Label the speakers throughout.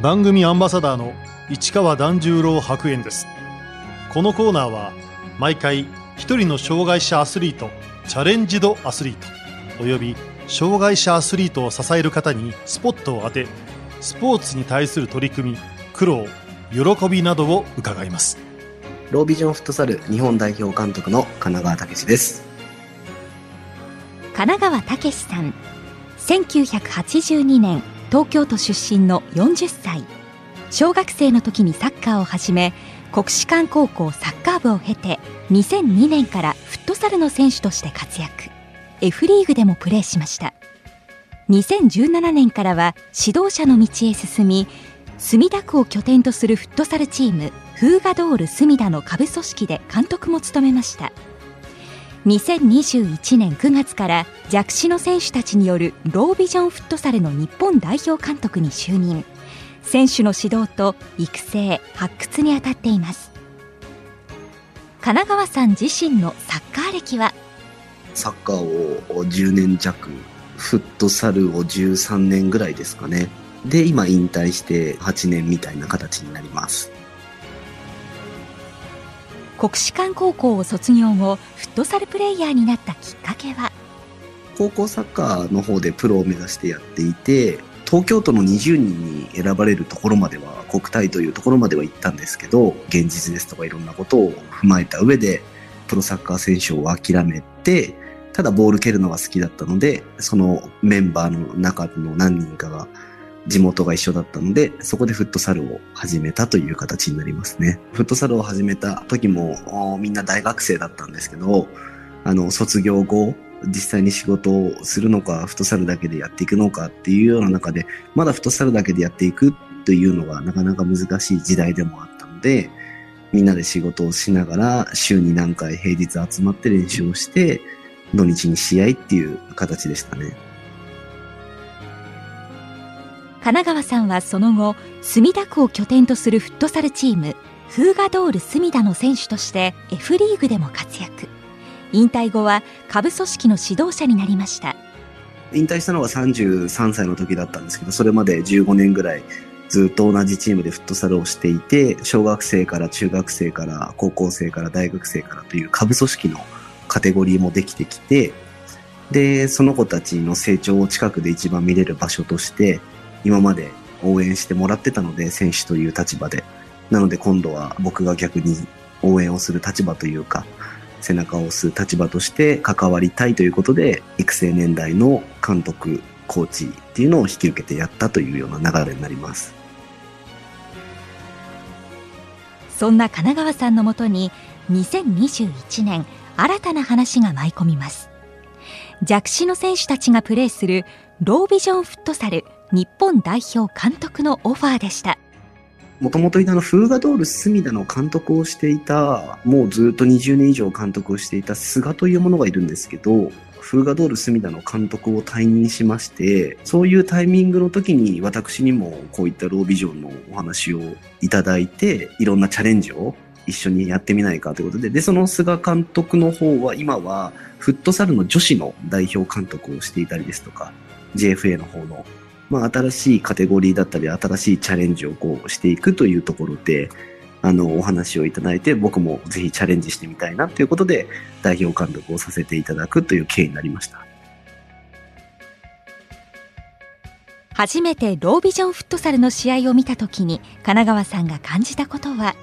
Speaker 1: 番組アンバサダーの市川團十郎白猿です。このコーナーは毎回一人の障害者アスリートチャレンジドアスリートおよび障害者アスリートを支える方にスポットを当てスポーツに対する取り組み苦労喜びなどを伺います。
Speaker 2: ロービジョンフットサル日本代表監督の神奈川武です。
Speaker 3: 神奈川武さん1982年東京都出身の40歳。小学生の時にサッカーを始め国士舘高校サッカー部を経て2002年からフットサルの選手として活躍。F リーグでもプレーしました。2017年からは指導者の道へ進み墨田区を拠点とするフットサルチームフーガドール墨田の下部組織で監督も務めました。2021年9月から弱視の選手たちによるロービジョンフットサルの日本代表監督に就任。選手の指導と育成発掘に当たっています。神奈川さん自身のサッカー歴は？
Speaker 2: サッカーを10年弱フットサルを13年ぐらいですかね。で今引退して8年みたいな形になります。
Speaker 3: 国士舘高校を卒業後フットサルプレイヤーになったきっかけは？
Speaker 2: 高校サッカーの方でプロを目指してやっていて東京都の20人に選ばれるところまでは国体というところまでは行ったんですけど現実ですとかいろんなことを踏まえた上でプロサッカー選手を諦めてただボール蹴るのが好きだったのでそのメンバーの中の何人かが地元が一緒だったので、そこでフットサルを始めたという形になりますね。フットサルを始めた時もみんな大学生だったんですけど、あの、卒業後、実際に仕事をするのか、フットサルだけでやっていくのかっていうような中で、まだフットサルだけでやっていくというのがなかなか難しい時代でもあったので、みんなで仕事をしながら、週に何回平日集まって練習をして、土日に試合っていう形でしたね。
Speaker 3: 神奈川さんはその後墨田区を拠点とするフットサルチームフーガドール墨田の選手として F リーグでも活躍。引退後は下部組織の指導者になりました。
Speaker 2: 引退したのが33歳の時だったんですけどそれまで15年ぐらいずっと同じチームでフットサルをしていて小学生から中学生から高校生から大学生からという下部組織のカテゴリーもできてきてでその子たちの成長を近くで一番見れる場所として今まで応援してもらってたので、選手という立場で。なので今度は僕が逆に応援をする立場というか、背中を押す立場として関わりたいということで、育成年代の監督、コーチっていうのを引き受けてやったというような流れになります。
Speaker 3: そんな神奈川さんのもとに2021年新たな話が舞い込みます弱視の選手たちがプレーするロービジョンフットサル日本代表監督のオファーでした。
Speaker 2: もともといたの、フーガドール隅田の監督をしていた、もうずっと20年以上監督をしていた菅というものがいるんですけど、フーガドール隅田の監督を退任しまして、そういうタイミングの時に私にもこういったロービジョンのお話をいただいて、いろんなチャレンジを一緒にやってみないかということで、で、その菅監督の方は今はフットサルの女子の代表監督をしていたりですとか、JFA の方のまあ、新しいカテゴリーだったり、新しいチャレンジをこうしていくというところで、あの、お話をいただいて、僕もぜひチャレンジしてみたいなということで、代表監督をさせていただくという経緯になりました。
Speaker 3: 初めてロービジョンフットサルの試合を見たときに、神奈川さんが感じたことは？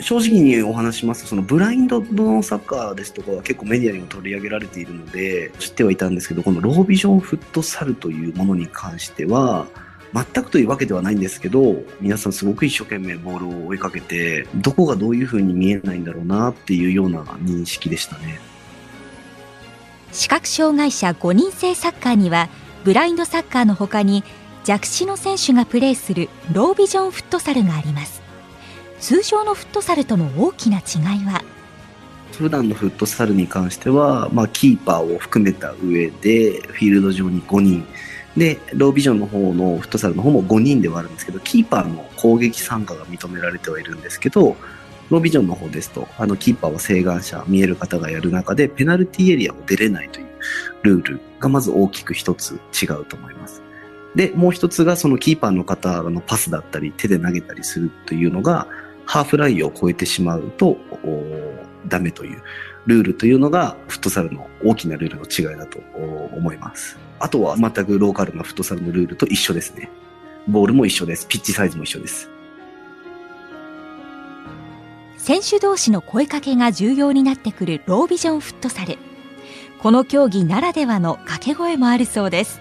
Speaker 2: 正直にお話しますと、そのブラインドのサッカーですとかは結構メディアにも取り上げられているので、知ってはいたんですけど、このロービジョンフットサルというものに関しては、全くというわけではないんですけど、皆さんすごく一生懸命ボールを追いかけて、どこがどういう風に見えないんだろうなっていうような認識でしたね。
Speaker 3: 視覚障害者5人制サッカーには、ブラインドサッカーの他に弱視の選手がプレーするロービジョンフットサルがあります。通常のフットサルとの大きな違いは？
Speaker 2: 普段のフットサルに関しては、まあ、キーパーを含めた上でフィールド上に5人。でロービジョンの方のフットサルの方も5人ではあるんですけどキーパーの攻撃参加が認められてはいるんですけどロービジョンの方ですとあのキーパーは請願者見える方がやる中でペナルティーエリアを出れないというルールがまず大きく一つ違うと思います。で、もう一つがそのキーパーの方のパスだったり手で投げたりするというのが、ハーフラインを超えてしまうとダメというルールというのがフットサルの大きなルールの違いだと思います。あとは全くローカルなフットサルのルールと一緒ですね。ボールも一緒です。ピッチサイズも一緒です。
Speaker 3: 選手同士の声かけが重要になってくるロービジョンフットサル。この競技ならではの掛け声もあるそうです。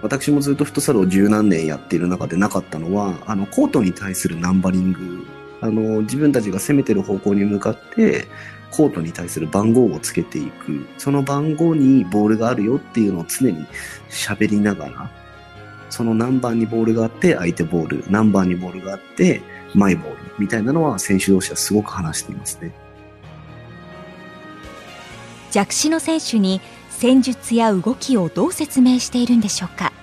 Speaker 2: 私もずっとフットサルを十何年やっている中でなかったのは、あの、コートに対するナンバリング、あの、自分たちが攻めてる方向に向かって、コートに対する番号をつけていく。その番号にボールがあるよっていうのを常に喋りながら、その何番にボールがあって相手ボール、何番にボールがあってマイボールみたいなのは選手同士はすごく話していますね。
Speaker 3: 弱視の選手に戦術や動きをどう説明しているんでしょうか？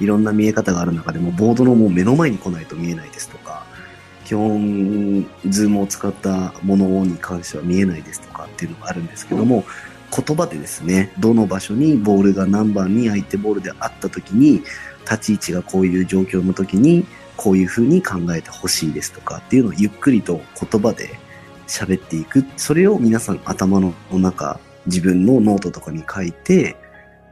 Speaker 2: いろんな見え方がある中でもボードのもう目の前に来ないと見えないです基本、ズームを使ったものに関しては見えないですとかっていうのがあるんですけども、言葉でですね、どの場所にボールが何番に相手ボールであった時に、立ち位置がこういう状況の時に、こういう風に考えてほしいですとかっていうのをゆっくりと言葉で喋っていく。それを皆さん頭の中、自分のノートとかに書いて、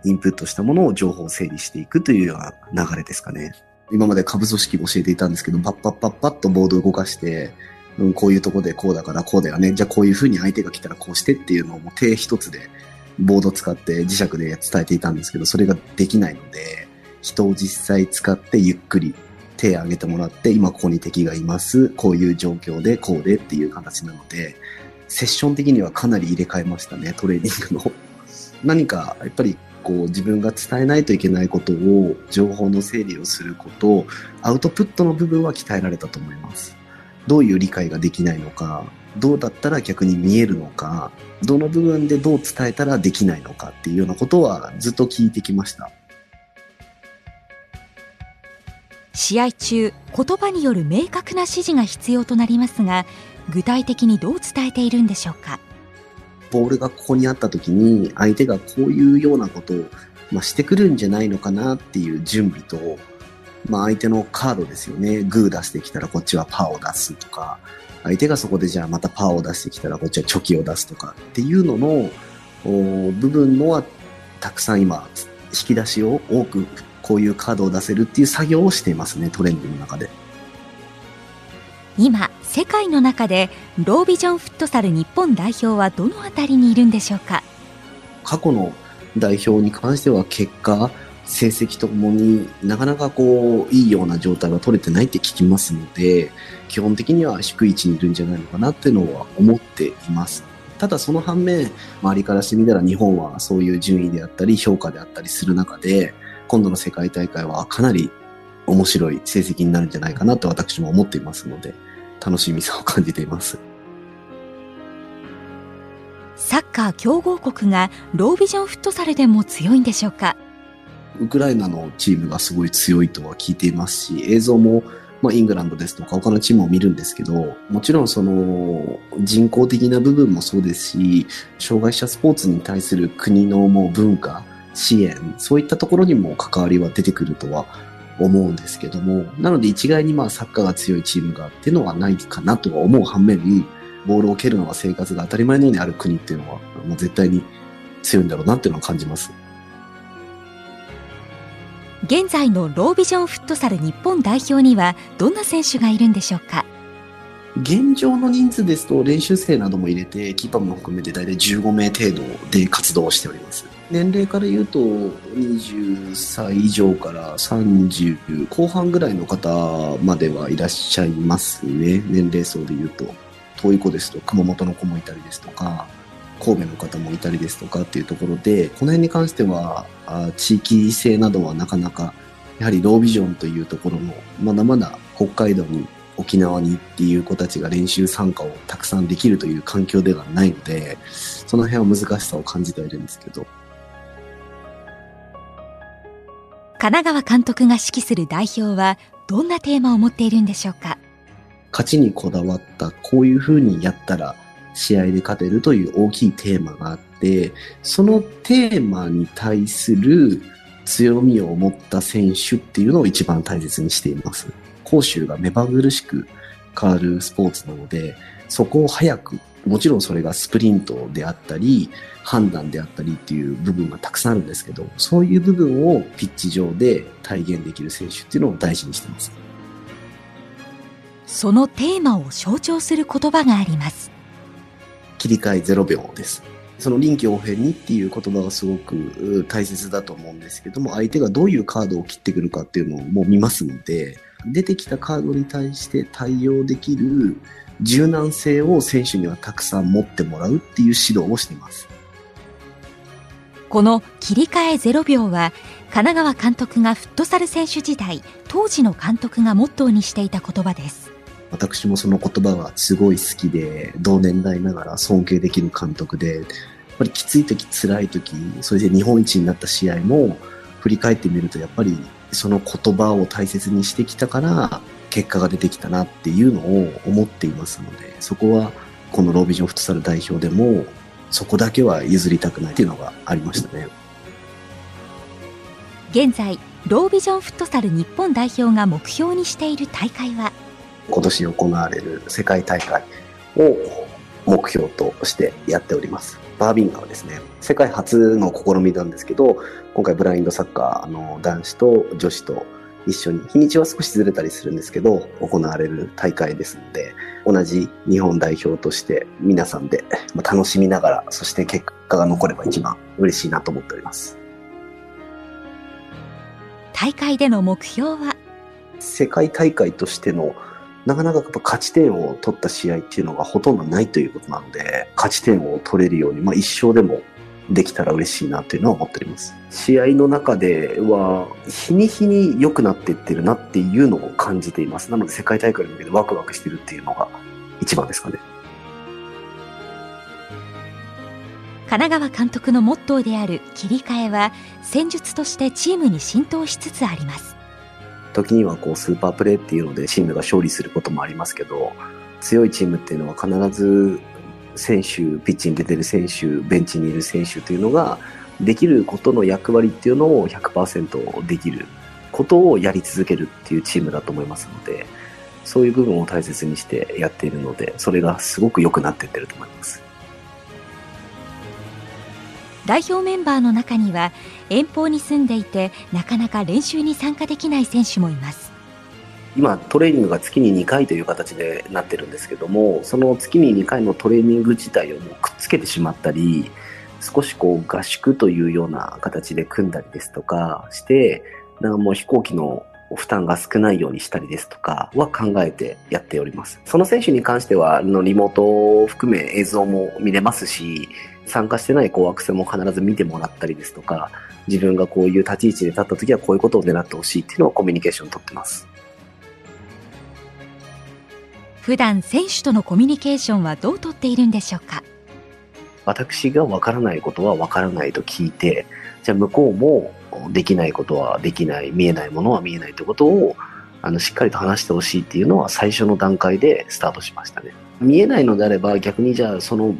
Speaker 2: インプットしたものを情報を整理していくというような流れですかね。今まで株組織教えていたんですけど、パッパッパッパッとボードを動かして、うん、こういうとこでこうだからこうだよね。じゃあこういう風に相手が来たらこうしてっていうのをもう手一つでボード使って磁石で伝えていたんですけど、それができないので、人を実際使ってゆっくり手を挙げてもらって、今ここに敵がいます。こういう状況でこうでっていう形なので、セッション的にはかなり入れ替えましたね、トレーニングの。何かやっぱりこう自分が伝えないといけないことを情報の整理をすることアウトプットの部分は鍛えられたと思います。どういう理解ができないのかどうだったら逆に見えるのかどの部分でどう伝えたらできないのかっていうようなことはずっと聞いてきました。
Speaker 3: 試合中言葉による明確な指示が必要となりますが具体的にどう伝えているんでしょうか？
Speaker 2: ボールがここにあった時に相手がこういうようなことを、まあ、してくるんじゃないのかなっていう準備と、まあ、相手のカードですよね。グー出してきたらこっちはパーを出すとか、相手がそこでじゃあまたパーを出してきたらこっちはチョキを出すとかっていうのの部分のはたくさん今引き出しを多くこういうカードを出せるっていう作業をしていますね、トレンドの中で。
Speaker 3: 今世界の中でロービジョンフットサル日本代表はどのあたりにいるんでしょうか？
Speaker 2: 過去の代表に関しては結果成績ともになかなかこういいような状態は取れてないって聞きますので基本的には低い位置にいるんじゃないのかなっていうのは思っています。ただその反面周りからしてみたら日本はそういう順位であったり評価であったりする中で今度の世界大会はかなり面白い成績になるんじゃないかなと私も思っていますので、楽しみさを感じています。
Speaker 3: サッカー強豪国がロービジョンフットサルでも強いんでしょうか？
Speaker 2: ウクライナのチームがすごい強いとは聞いていますし、映像もまあ、イングランドですとか他のチームを見るんですけど、もちろんその人工的な部分もそうですし、障害者スポーツに対する国のもう文化、支援、そういったところにも関わりは出てくるとは思うんですけども、なので一概にまあサッカーが強いチームがっていうのはないかなとは思う反面、ボールを蹴るのが生活が当たり前のようにある国っていうのは、もう絶対に強いんだろうなっていうのは感じます。
Speaker 3: 現在のロービジョンフットサル日本代表にはどんな選手がいるんでしょうか？
Speaker 2: 現状の人数ですと練習生なども入れてキーパーも含めて大体15名程度で活動しております。年齢から言うと20歳以上から30後半ぐらいの方まではいらっしゃいますね。年齢層で言うと。遠い子ですと熊本の子もいたりですとか神戸の方もいたりですとかっていうところでこの辺に関しては地域性などはなかなかやはりロービジョンというところのまだまだ北海道に沖縄にっていう子たちが練習参加をたくさんできるという環境ではないのでその辺は難しさを感じてはいるんですけど
Speaker 3: 神奈川監督が指揮する代表はどんなテーマを持っているんでしょうか？
Speaker 2: 勝ちにこだわったこういうふうにやったら試合で勝てるという大きいテーマがあってそのテーマに対する強みを持った選手っていうのを一番大切にしています。攻守が目まぐるしく変わるスポーツなので、そこを早く、もちろんそれがスプリントであったり、判断であったりっていう部分がたくさんあるんですけど、そういう部分をピッチ上で体現できる選手っていうのを大事にしてます。
Speaker 3: そのテーマを象徴する言葉があります。
Speaker 2: 切り替え0秒です。その臨機応変にっていう言葉がすごく大切だと思うんですけども、相手がどういうカードを切ってくるかっていうのをもう見ますので、出てきたカードに対して対応できる柔軟性を選手にはたくさん持ってもらうっていう指導をしています。
Speaker 3: この切り替え0秒は神奈川監督がフットサル選手時代当時の監督がモットーにしていた言葉です
Speaker 2: 私もその言葉がすごい好きで、同年代ながら尊敬できる監督で、やっぱりきつい時、辛い時、それで日本一になった試合も振り返ってみると、やっぱりその言葉を大切にしてきたから、結果が出てきたなっていうのを思っていますので、そこはこのロービジョンフットサル代表でも、そこだけは譲りたくないっていうのがありましたね。
Speaker 3: 現在ロービジョンフットサル日本代表が目標にしている大会は？
Speaker 2: 今年行われる世界大会を目標としてやっております。バービンガーはですね、世界初の試みなんですけど、今回ブラインドサッカー、あの、男子と女子と一緒に、日にちは少しずれたりするんですけど、行われる大会ですので、同じ日本代表として皆さんでまあ楽しみながら、そして結果が残れば一番嬉しいなと思っております。
Speaker 3: 大会での目標は？
Speaker 2: 世界大会としてのなかなかやっぱ勝ち点を取った試合っていうのがほとんどないということなので、勝ち点を取れるように、まあ一生でもできたら嬉しいなというのは思っております。試合の中では、日に日に良くなっていってるなっていうのを感じています。なので世界大会に向けてワクワクしてるっていうのが一番ですかね。
Speaker 3: 神奈川監督のモットーである切り替えは戦術としてチームに浸透しつつあります
Speaker 2: 時にはこうスーパープレーっていうのでチームが勝利することもありますけど、強いチームっていうのは必ず選手、ピッチに出てる選手、ベンチにいる選手というのが、できることの役割っていうのを100%できることをやり続けるっていうチームだと思いますので、そういう部分を大切にしてやっているので、それがすごく良くなってってると思います。
Speaker 3: 代表メンバーの中には遠方に住んでいてなかなか練習に参加できない選手もいます。
Speaker 2: 今トレーニングが月に2回という形でなってるんですけどもその月に2回のトレーニング自体をもうくっつけてしまったり少しこう合宿というような形で組んだりですとかしてなんかもう飛行機の負担が少ないようにしたりですとかは考えてやっております。その選手に関しては、あのリモートを含め映像も見れますし、参加してないこうアクセも必ず見てもらったりですとか、自分がこういう立ち位置で立った時はこういうことを狙ってほしいっていうのをコミュニケーション取ってます。
Speaker 3: 普段選手とのコミュニケーションはどうとっているんでしょうか？
Speaker 2: 私がわからないことはわからないと聞いて、じゃあ向こうもできないことはできない、見えないものは見えないということを、あの、しっかりと話してほしいっていうのは最初の段階でスタートしましたね。見えないのであれば逆にじゃあその、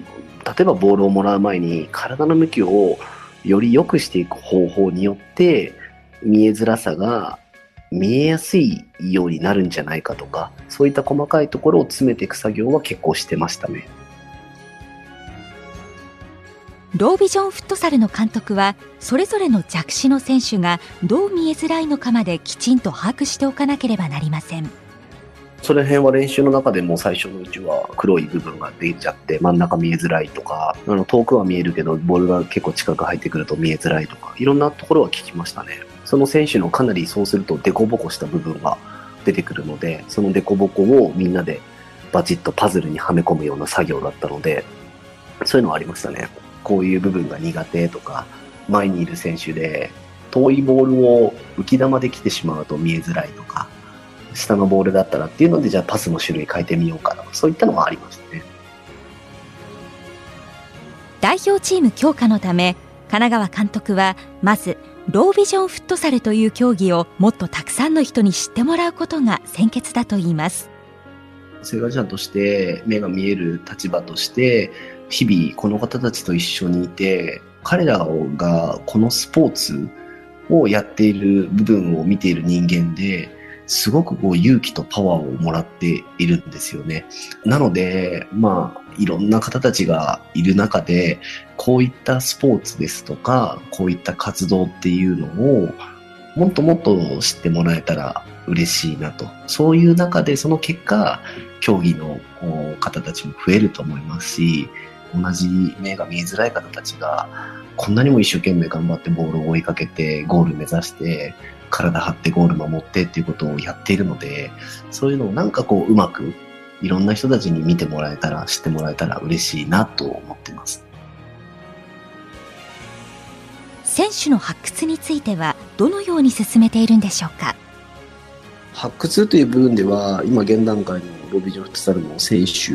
Speaker 2: 例えばボールをもらう前に体の向きをより良くしていく方法によって見えづらさが見えやすいようになるんじゃないかとか、そういった細かいところを詰めていく作業は結構してましたね。
Speaker 3: ロービジョンフットサルの監督はそれぞれの弱視の選手がどう見えづらいのかまできちんと把握しておかなければなりません
Speaker 2: その辺は練習の中でも最初のうちは黒い部分が出ちゃって真ん中見えづらいとか、あの遠くは見えるけどボールが結構近く入ってくると見えづらいとか、いろんなところは聞きましたね。その選手のかなりそうするとデコボコした部分が出てくるので、そのデコボコをみんなでバチッとパズルにはめ込むような作業だったので、そういうのはありましたね。こういう部分が苦手とか、前にいる選手で遠いボールを浮き球で来てしまうと見えづらいとか、下のボールだったらっていうので、じゃあパスの種類変えてみようかとか、そういったのがありましたね。
Speaker 3: 代表チーム強化のため神奈川監督はまずロービジョンフットサルという競技をもっとたくさんの人に知ってもらうことが先決だといいます
Speaker 2: セガジャンとして目が見える立場として、日々この方たちと一緒にいて、彼らがこのスポーツをやっている部分を見ている人間で、すごくこう勇気とパワーをもらっているんですよね。なので、まあ、いろんな方たちがいる中で、こういったスポーツですとか、こういった活動っていうのを、もっともっと知ってもらえたら嬉しいなと。そういう中で、その結果、競技の方たちも増えると思いますし、同じ目が見えづらい方たちが、こんなにも一生懸命頑張ってボールを追いかけて、ゴール目指して、体張ってゴール守ってっていうことをやっているので、そういうのをなんかこううまくいろんな人たちに見てもらえたら、知ってもらえたら嬉しいなと思ってます。
Speaker 3: 選手の発掘についてはどのように進めているんでしょうか？
Speaker 2: 発掘という部分では今現段階のロビジョンフットサルの選手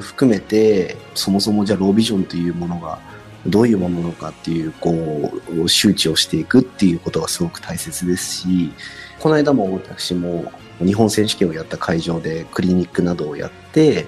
Speaker 2: 含めてそもそもじゃあロービジョンというものがどういうものなのかっていう、こう、周知をしていくっていうことがすごく大切ですし、この間も私も日本選手権をやった会場でクリニックなどをやって、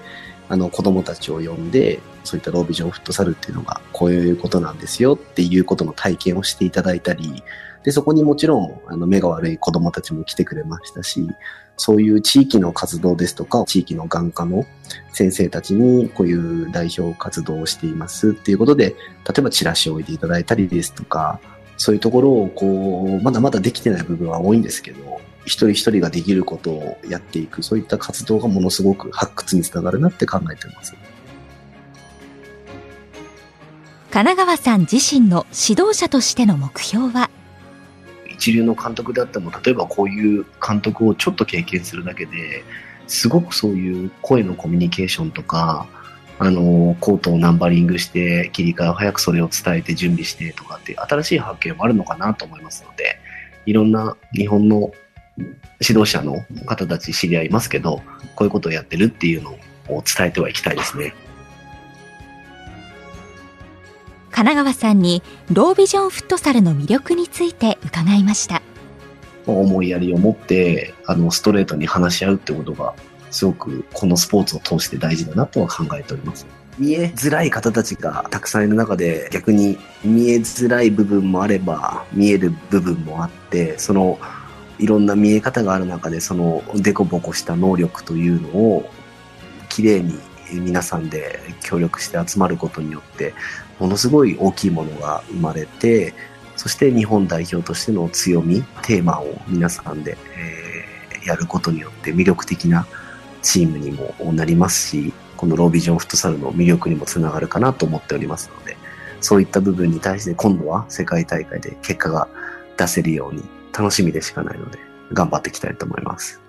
Speaker 2: あの子供たちを呼んで、そういったロービジョンフットサルっていうのがこういうことなんですよっていうことの体験をしていただいたり、で、そこにもちろん、あの、目が悪い子供たちも来てくれましたし、そういう地域の活動ですとか、地域の眼科の先生たちにこういう代表活動をしていますっていうことで、例えばチラシを置いていただいたりですとか、そういうところをこう、まだまだできてない部分は多いんですけど、一人一人ができることをやっていく、そういった活動がものすごく発掘につながるなって考えています。
Speaker 3: 神奈川さん自身の指導者としての目標は？
Speaker 2: 一流の監督であっても、例えばこういう監督をちょっと経験するだけで、すごくそういう声のコミュニケーションとか、あの、コートをナンバリングして、切り替えを早くそれを伝えて準備してとかって新しい発見もあるのかなと思いますので、いろんな日本の指導者の方たち知り合いますけど、こういうことをやってるっていうのを伝えてはいきたいですね。
Speaker 3: 神奈川さんにロービジョンフットサルの魅力について伺いました。
Speaker 2: 思いやりを持ってあのストレートに話し合うってことがすごくこのスポーツを通して大事だなとは考えております。見えづらい方たちがたくさんいる中で逆に見えづらい部分もあれば見える部分もあってそのいろんな見え方がある中でそのデコボコした能力というのをきれいに皆さんで協力して集まることによってものすごい大きいものが生まれて、そして日本代表としての強み、テーマを皆さんで、えー、やることによって魅力的なチームにもなりますし、このロービジョンフットサルの魅力にもつながるかなと思っておりますので、そういった部分に対して今度は世界大会で結果が出せるように楽しみでしかないので、頑張っていきたいと思います。